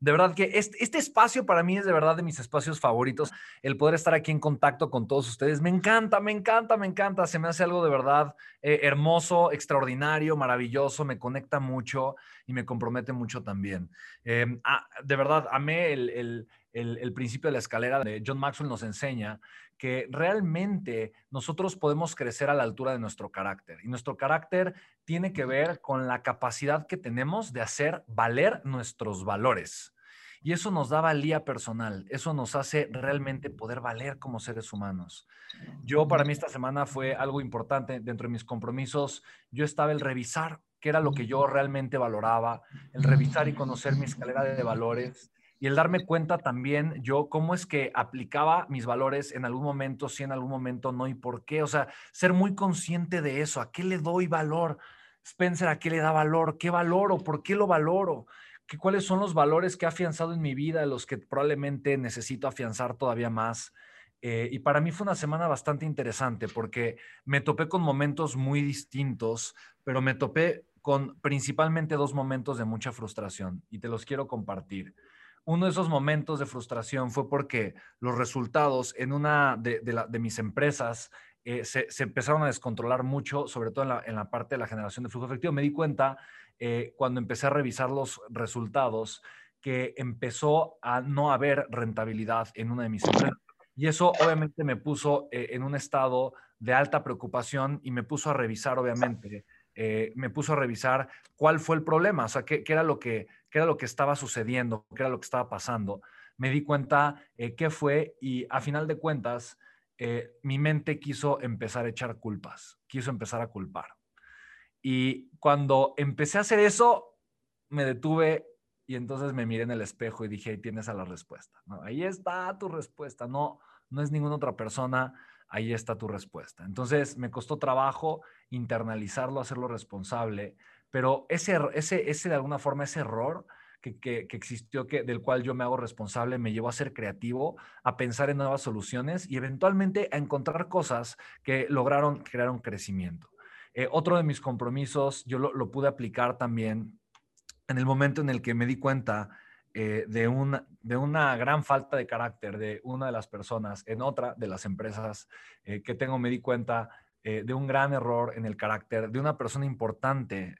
De verdad que este, este, espacio para mí es de verdad de mis espacios favoritos. El poder estar aquí en contacto con todos ustedes. Me encanta, me encanta, me encanta. Se me hace algo de verdad eh, hermoso, extraordinario, maravilloso. Me conecta mucho y me compromete mucho también. Em, ah, de verdad, amé el, el, el principio de la escalera de John Maxwell nos enseña que realmente nosotros podemos crecer a la altura de nuestro carácter. Y nuestro carácter tiene que ver con la capacidad que tenemos de hacer valer nuestros valores. Y eso nos da valía personal, eso nos hace realmente poder valer como seres humanos. Yo para mí esta semana fue algo importante dentro de mis compromisos. Yo estaba el revisar qué era lo que yo realmente valoraba, el revisar y conocer mi escalera de valores y el darme cuenta también yo cómo es que aplicaba mis valores en algún momento, sí, en algún momento no y por qué. O sea, ser muy consciente de eso, a qué le doy valor, Spencer, ¿a qué le da valor? ¿Qué valoro? ¿Por qué lo valoro? ¿Qué, ¿Cuáles son los valores que ha afianzado en mi vida, los que probablemente necesito afianzar todavía más? Eh, y para mí fue una semana bastante interesante porque me topé con momentos muy distintos, pero me topé con principalmente dos momentos de mucha frustración y te los quiero compartir. Uno de esos momentos de frustración fue porque los resultados en una de, de mis empresas eh, se, empezaron a descontrolar mucho, sobre todo en la, parte de la generación de flujo efectivo. Me di cuenta eh, cuando empecé a revisar los resultados que empezó a no haber rentabilidad en una de mis empresas. Y eso obviamente me puso eh, en un estado de alta preocupación y me puso a revisar, obviamente, me puso a revisar cuál fue el problema, o sea, qué, era lo que, qué era lo que estaba sucediendo, qué era lo que estaba pasando. Me di cuenta qué fue y a final de cuentas, eh, mi mente quiso empezar a echar culpas, quiso empezar a culpar. Y cuando empecé a hacer eso, me detuve y entonces me miré en el espejo y dije, ahí tienes a la respuesta. Ahí está tu respuesta, no, no es ninguna otra persona, ahí está tu respuesta. Entonces me costó trabajo internalizarlo, hacerlo responsable, pero ese, ese, ese de alguna forma, ese error que, existió, que, del cual yo me hago responsable, me llevó a ser creativo, a pensar en nuevas soluciones y eventualmente a encontrar cosas que lograron crear un crecimiento. Eh, otro de mis compromisos, yo lo, pude aplicar también en el momento en el que me di cuenta eh, de, una, de una gran falta de carácter de una de las personas en otra de las empresas eh, que tengo, me di cuenta de un gran error en el carácter de una persona importante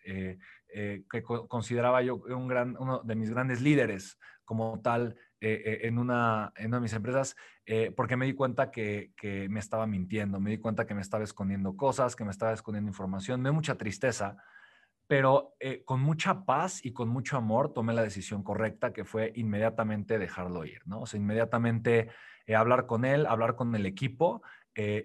eh, que consideraba yo un gran, uno de mis grandes líderes como tal eh, eh, en, una, en una de mis empresas, porque me di cuenta que, que, me estaba mintiendo, me di cuenta que me estaba escondiendo cosas, que me estaba escondiendo información, me dio mucha tristeza, pero con mucha paz y con mucho amor tomé la decisión correcta, que fue inmediatamente dejarlo ir, ¿no? O sea, inmediatamente hablar con él, hablar con el equipo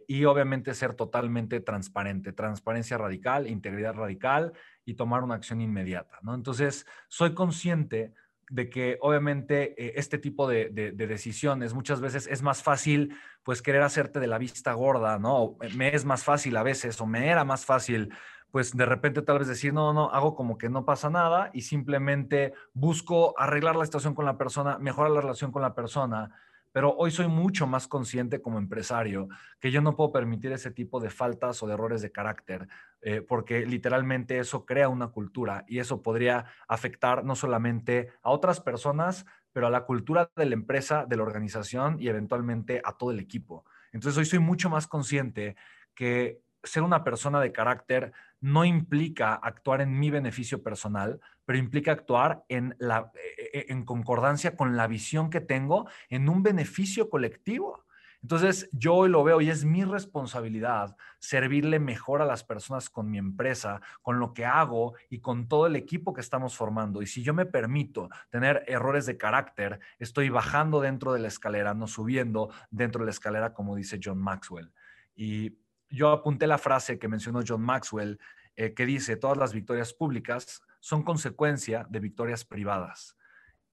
y obviamente ser totalmente transparente, transparencia radical, integridad radical y tomar una acción inmediata, ¿no? Entonces, soy consciente de que obviamente eh, este tipo de, decisiones muchas veces es más fácil pues querer hacerte de la vista gorda, ¿no? Me es más fácil a veces o me era más fácil pues de repente tal vez decir, no, no, hago como que no pasa nada y simplemente busco arreglar la situación con la persona, mejorar la relación con la persona pero hoy soy mucho más consciente como empresario que yo no puedo permitir ese tipo de faltas o de errores de carácter, eh, porque literalmente eso crea una cultura y eso podría afectar no solamente a otras personas, pero a la cultura de la empresa, de la organización y eventualmente a todo el equipo. Entonces hoy soy mucho más consciente que ser una persona de carácter no implica actuar en mi beneficio personal, pero implica actuar en, la, e, e, en concordancia con la visión que tengo en un beneficio colectivo. Entonces, yo hoy lo veo y es mi responsabilidad servirle mejor a las personas con mi empresa, con lo que hago y con todo el equipo que estamos formando. Y si yo me permito tener errores de carácter, estoy bajando dentro de la escalera, no subiendo dentro de la escalera, como dice John Maxwell. Y yo apunté la frase que mencionó John Maxwell, eh, que dice, todas las victorias públicas son consecuencia de victorias privadas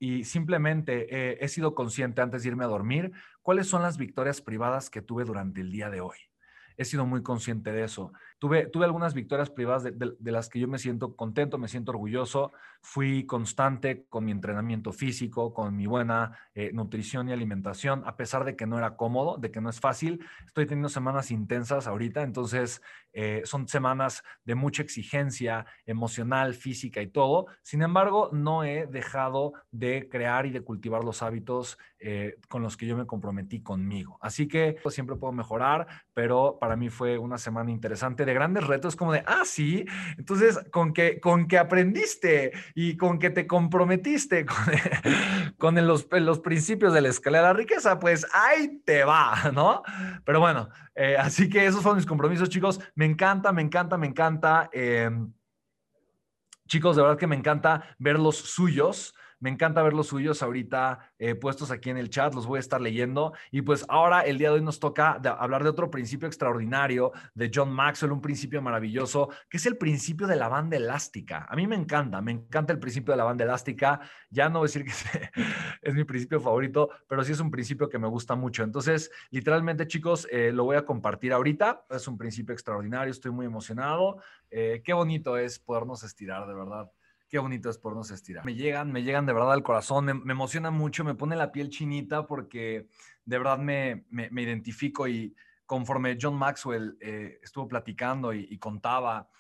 y simplemente eh, he sido consciente antes de irme a dormir cuáles son las victorias privadas que tuve durante el día de hoy. He sido muy consciente de eso. Tuve, tuve algunas victorias privadas de, las que yo me siento contento, me siento orgulloso. Fui constante con mi entrenamiento físico, con mi buena eh, nutrición y alimentación, a pesar de que no era cómodo, de que no es fácil. Estoy teniendo semanas intensas ahorita, entonces eh, son semanas de mucha exigencia emocional, física y todo. Sin embargo, no he dejado de crear y de cultivar los hábitos eh, con los que yo me comprometí conmigo. Así que pues, siempre puedo mejorar, pero para mí fue una semana interesante de grandes retos, como de, ah, sí, entonces con que, con que aprendiste y con que te comprometiste con, los, los principios de la escalera de riqueza, pues ahí te va, ¿no? Pero bueno, eh, así que esos fueron mis compromisos, chicos. Me encanta, me encanta, me encanta. Em, chicos, de verdad que me encanta ver los suyos. Me encanta ver los suyos ahorita eh, puestos aquí en el chat, los voy a estar leyendo. Y pues ahora el día de hoy nos toca hablar de otro principio extraordinario de John Maxwell, un principio maravilloso, que es el principio de la banda elástica. A mí me encanta, me encanta el principio de la banda elástica. Ya no voy a decir que es mi principio favorito, pero sí es un principio que me gusta mucho. Entonces, literalmente, chicos, eh, lo voy a compartir ahorita. Es un principio extraordinario, estoy muy emocionado. Eh, qué bonito es podernos estirar, de verdad qué bonito es por nos estirar. Me llegan, me llegan de verdad al corazón, me, emociona mucho, me pone la piel chinita porque de verdad me, me, identifico y conforme John Maxwell eh, estuvo platicando y, contaba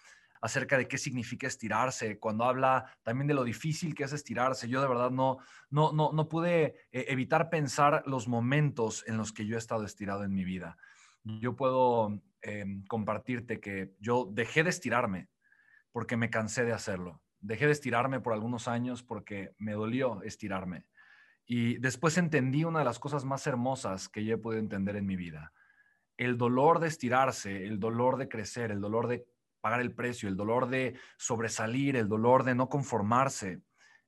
acerca de qué significa estirarse, cuando habla también de lo difícil que es estirarse, yo de verdad no, no, no, no pude eh, evitar pensar los momentos en los que yo he estado estirado en mi vida. Yo puedo em, compartirte que yo dejé de estirarme porque me cansé de hacerlo dejé de estirarme por algunos años porque me dolió estirarme. Y después entendí una de las cosas más hermosas que yo he podido entender en mi vida. El dolor de estirarse, el dolor de crecer, el dolor de pagar el precio, el dolor de sobresalir, el dolor de no conformarse,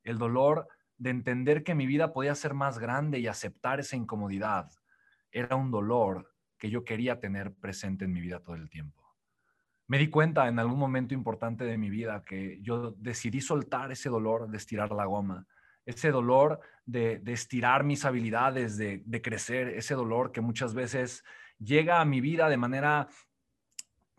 el dolor de entender que mi vida podía ser más grande y aceptar esa incomodidad, era un dolor que yo quería tener presente en mi vida todo el tiempo me di cuenta en algún momento importante de mi vida que yo decidí soltar ese dolor de estirar la goma, ese dolor de, estirar mis habilidades, de, crecer, ese dolor que muchas veces llega a mi vida de manera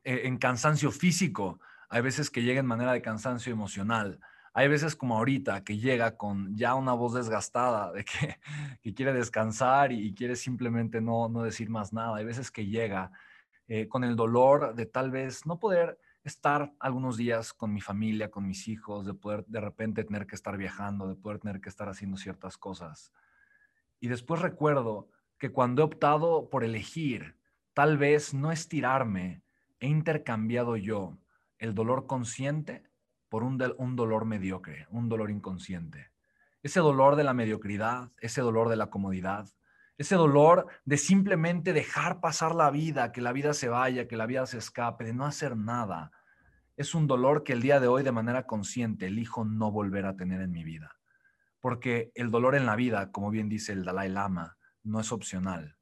eh, en cansancio físico, hay veces que llega en manera de cansancio emocional. Hay veces como ahorita que llega con ya una voz desgastada de que, quiere descansar y, y quiere simplemente no, no decir más nada. Hay veces que llega eh, con el dolor de tal vez no poder estar algunos días con mi familia, con mis hijos, de poder de repente tener que estar viajando, de poder tener que estar haciendo ciertas cosas. Y después recuerdo que cuando he optado por elegir tal vez no estirarme, he intercambiado yo el dolor consciente por un, un dolor mediocre, un dolor inconsciente. Ese dolor de la mediocridad, ese dolor de la comodidad, ese dolor de simplemente dejar pasar la vida, que la vida se vaya, que la vida se escape, de no hacer nada. Es un dolor que el día de hoy de manera consciente elijo no volver a tener en mi vida. Porque el dolor en la vida, como bien dice el Dalai Lama, no es opcional.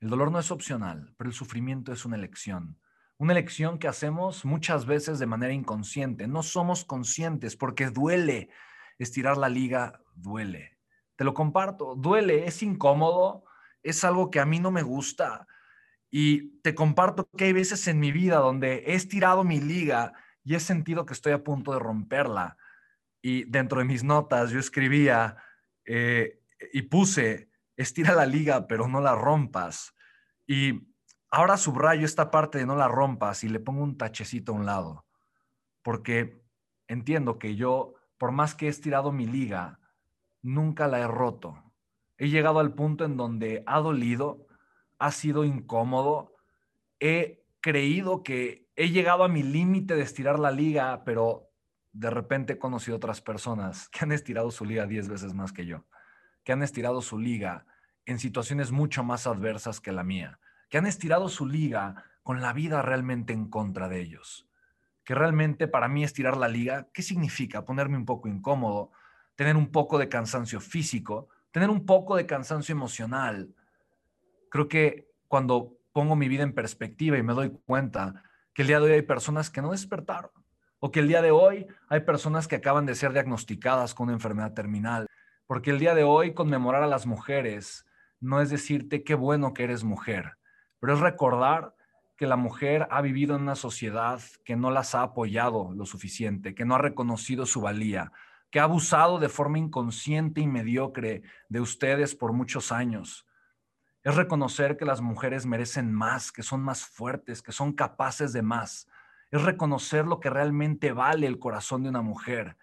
El dolor no es opcional, pero el sufrimiento es una elección. Una elección que hacemos muchas veces de manera inconsciente. No somos conscientes porque duele. Estirar la liga duele te lo comparto, duele, es incómodo, es algo que a mí no me gusta. Y te comparto que hay veces en mi vida donde he estirado mi liga y he sentido que estoy a punto de romperla. Y dentro de mis notas yo escribía eh, y puse, estira la liga, pero no la rompas. Y ahora subrayo esta parte de no la rompas y le pongo un tachecito a un lado. Porque entiendo que yo, por más que he estirado mi liga, nunca la he roto. He llegado al punto en donde ha dolido, ha sido incómodo, he creído que he llegado a mi límite de estirar la liga, pero de repente he conocido otras personas que han estirado su liga 10 veces más que yo, que han estirado su liga en situaciones mucho más adversas que la mía, que han estirado su liga con la vida realmente en contra de ellos. Que realmente para mí estirar la liga, ¿qué significa? Ponerme un poco incómodo, tener un poco de cansancio físico, tener un poco de cansancio emocional. Creo que cuando pongo mi vida en perspectiva y me doy cuenta que el día de hoy hay personas que no despertaron, o que el día de hoy hay personas que acaban de ser diagnosticadas con una enfermedad terminal, porque el día de hoy conmemorar a las mujeres no es decirte qué bueno que eres mujer, pero es recordar que la mujer ha vivido en una sociedad que no las ha apoyado lo suficiente, que no ha reconocido su valía, que ha abusado de forma inconsciente y mediocre de ustedes por muchos años. Es reconocer que las mujeres merecen más, que son más fuertes, que son capaces de más. Es reconocer lo que realmente vale el corazón de una mujer.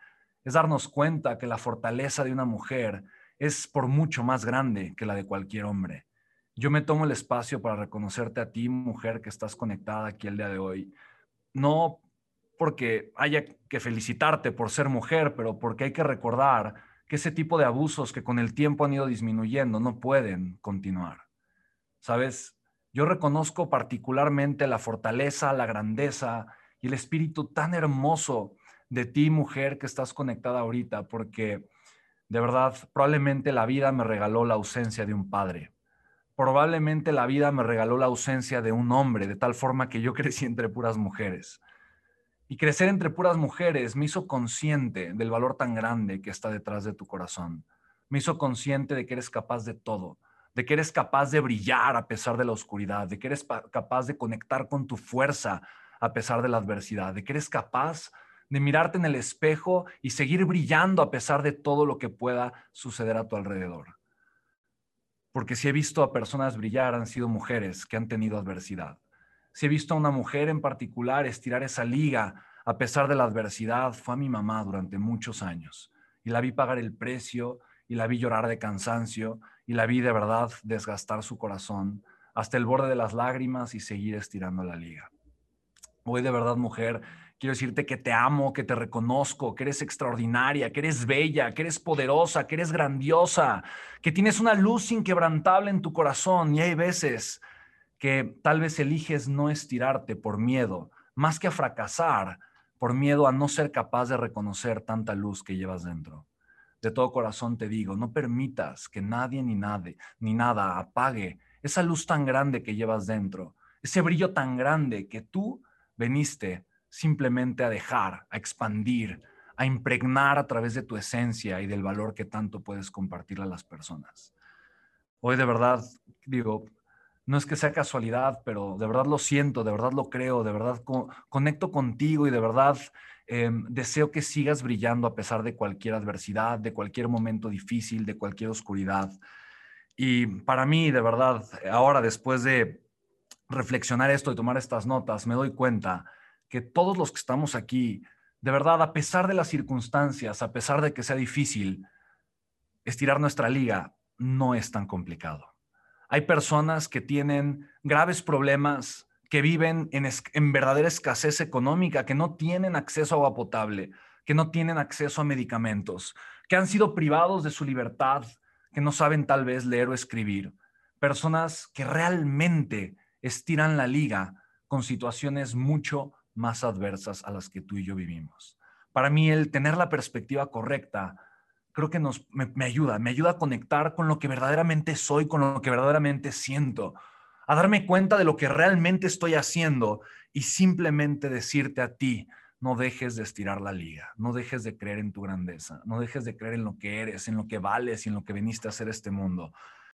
Es darnos cuenta que la fortaleza de una mujer es por mucho más grande que la de cualquier hombre. Yo me tomo el espacio para reconocerte a ti, mujer, que estás conectada aquí el día de hoy. No porque haya que felicitarte por ser mujer, pero porque hay que recordar que ese tipo de abusos que con el tiempo han ido disminuyendo no pueden continuar. ¿Sabes? Yo reconozco particularmente la fortaleza, la grandeza y el espíritu tan hermoso de ti, mujer, que estás conectada ahorita, porque de verdad, probablemente la vida me regaló la ausencia de un padre. Probablemente la vida me regaló la ausencia de un hombre, de tal forma que yo crecí entre puras mujeres. Y crecer entre puras mujeres me hizo consciente del valor tan grande que está detrás de tu corazón. Me hizo consciente de que eres capaz de todo, de que eres capaz de brillar a pesar de la oscuridad, de que eres capaz de conectar con tu fuerza a pesar de la adversidad, de que eres capaz de mirarte en el espejo y seguir brillando a pesar de todo lo que pueda suceder a tu alrededor. Porque si he visto a personas brillar, han sido mujeres que han tenido adversidad. Si he visto a una mujer en particular estirar esa liga a pesar de la adversidad, fue a mi mamá durante muchos años. Y la vi pagar el precio, y la vi llorar de cansancio, y la vi de verdad desgastar su corazón hasta el borde de las lágrimas y seguir estirando la liga. Hoy de verdad, mujer, Quiero decirte que te amo, que te reconozco, que eres extraordinaria, que eres bella, que eres poderosa, que eres grandiosa, que tienes una luz inquebrantable en tu corazón y hay veces que tal vez eliges no estirarte por miedo, más que a fracasar, por miedo a no ser capaz de reconocer tanta luz que llevas dentro. De todo corazón te digo, no permitas que nadie ni nadie ni nada apague esa luz tan grande que llevas dentro, ese brillo tan grande que tú veniste simplemente a dejar, a expandir, a impregnar a través de tu esencia y del valor que tanto puedes compartir a las personas. Hoy de verdad, digo, no es que sea casualidad, pero de verdad lo siento, de verdad lo creo, de verdad conecto contigo y de verdad em, deseo que sigas brillando a pesar de cualquier adversidad, de cualquier momento difícil, de cualquier oscuridad. Y para mí, de verdad, ahora después de reflexionar esto y tomar estas notas, me doy cuenta que todos los que estamos aquí, de verdad, a pesar de las circunstancias, a pesar de que sea difícil, estirar nuestra liga no es tan complicado. Hay personas que tienen graves problemas, que viven en, verdadera escasez económica, que no tienen acceso a agua potable, que no tienen acceso a medicamentos, que han sido privados de su libertad, que no saben tal vez leer o escribir. Personas que realmente estiran la liga con situaciones mucho más adversas a las que tú y yo vivimos. Para mí el tener la perspectiva correcta creo que nos, me, ayuda, me ayuda a conectar con lo que verdaderamente soy, con lo que verdaderamente siento, a darme cuenta de lo que realmente estoy haciendo y simplemente decirte a ti, no dejes de estirar la liga, no dejes de creer en tu grandeza, no dejes de creer en lo que eres, en lo que vales y en lo que viniste a hacer este mundo.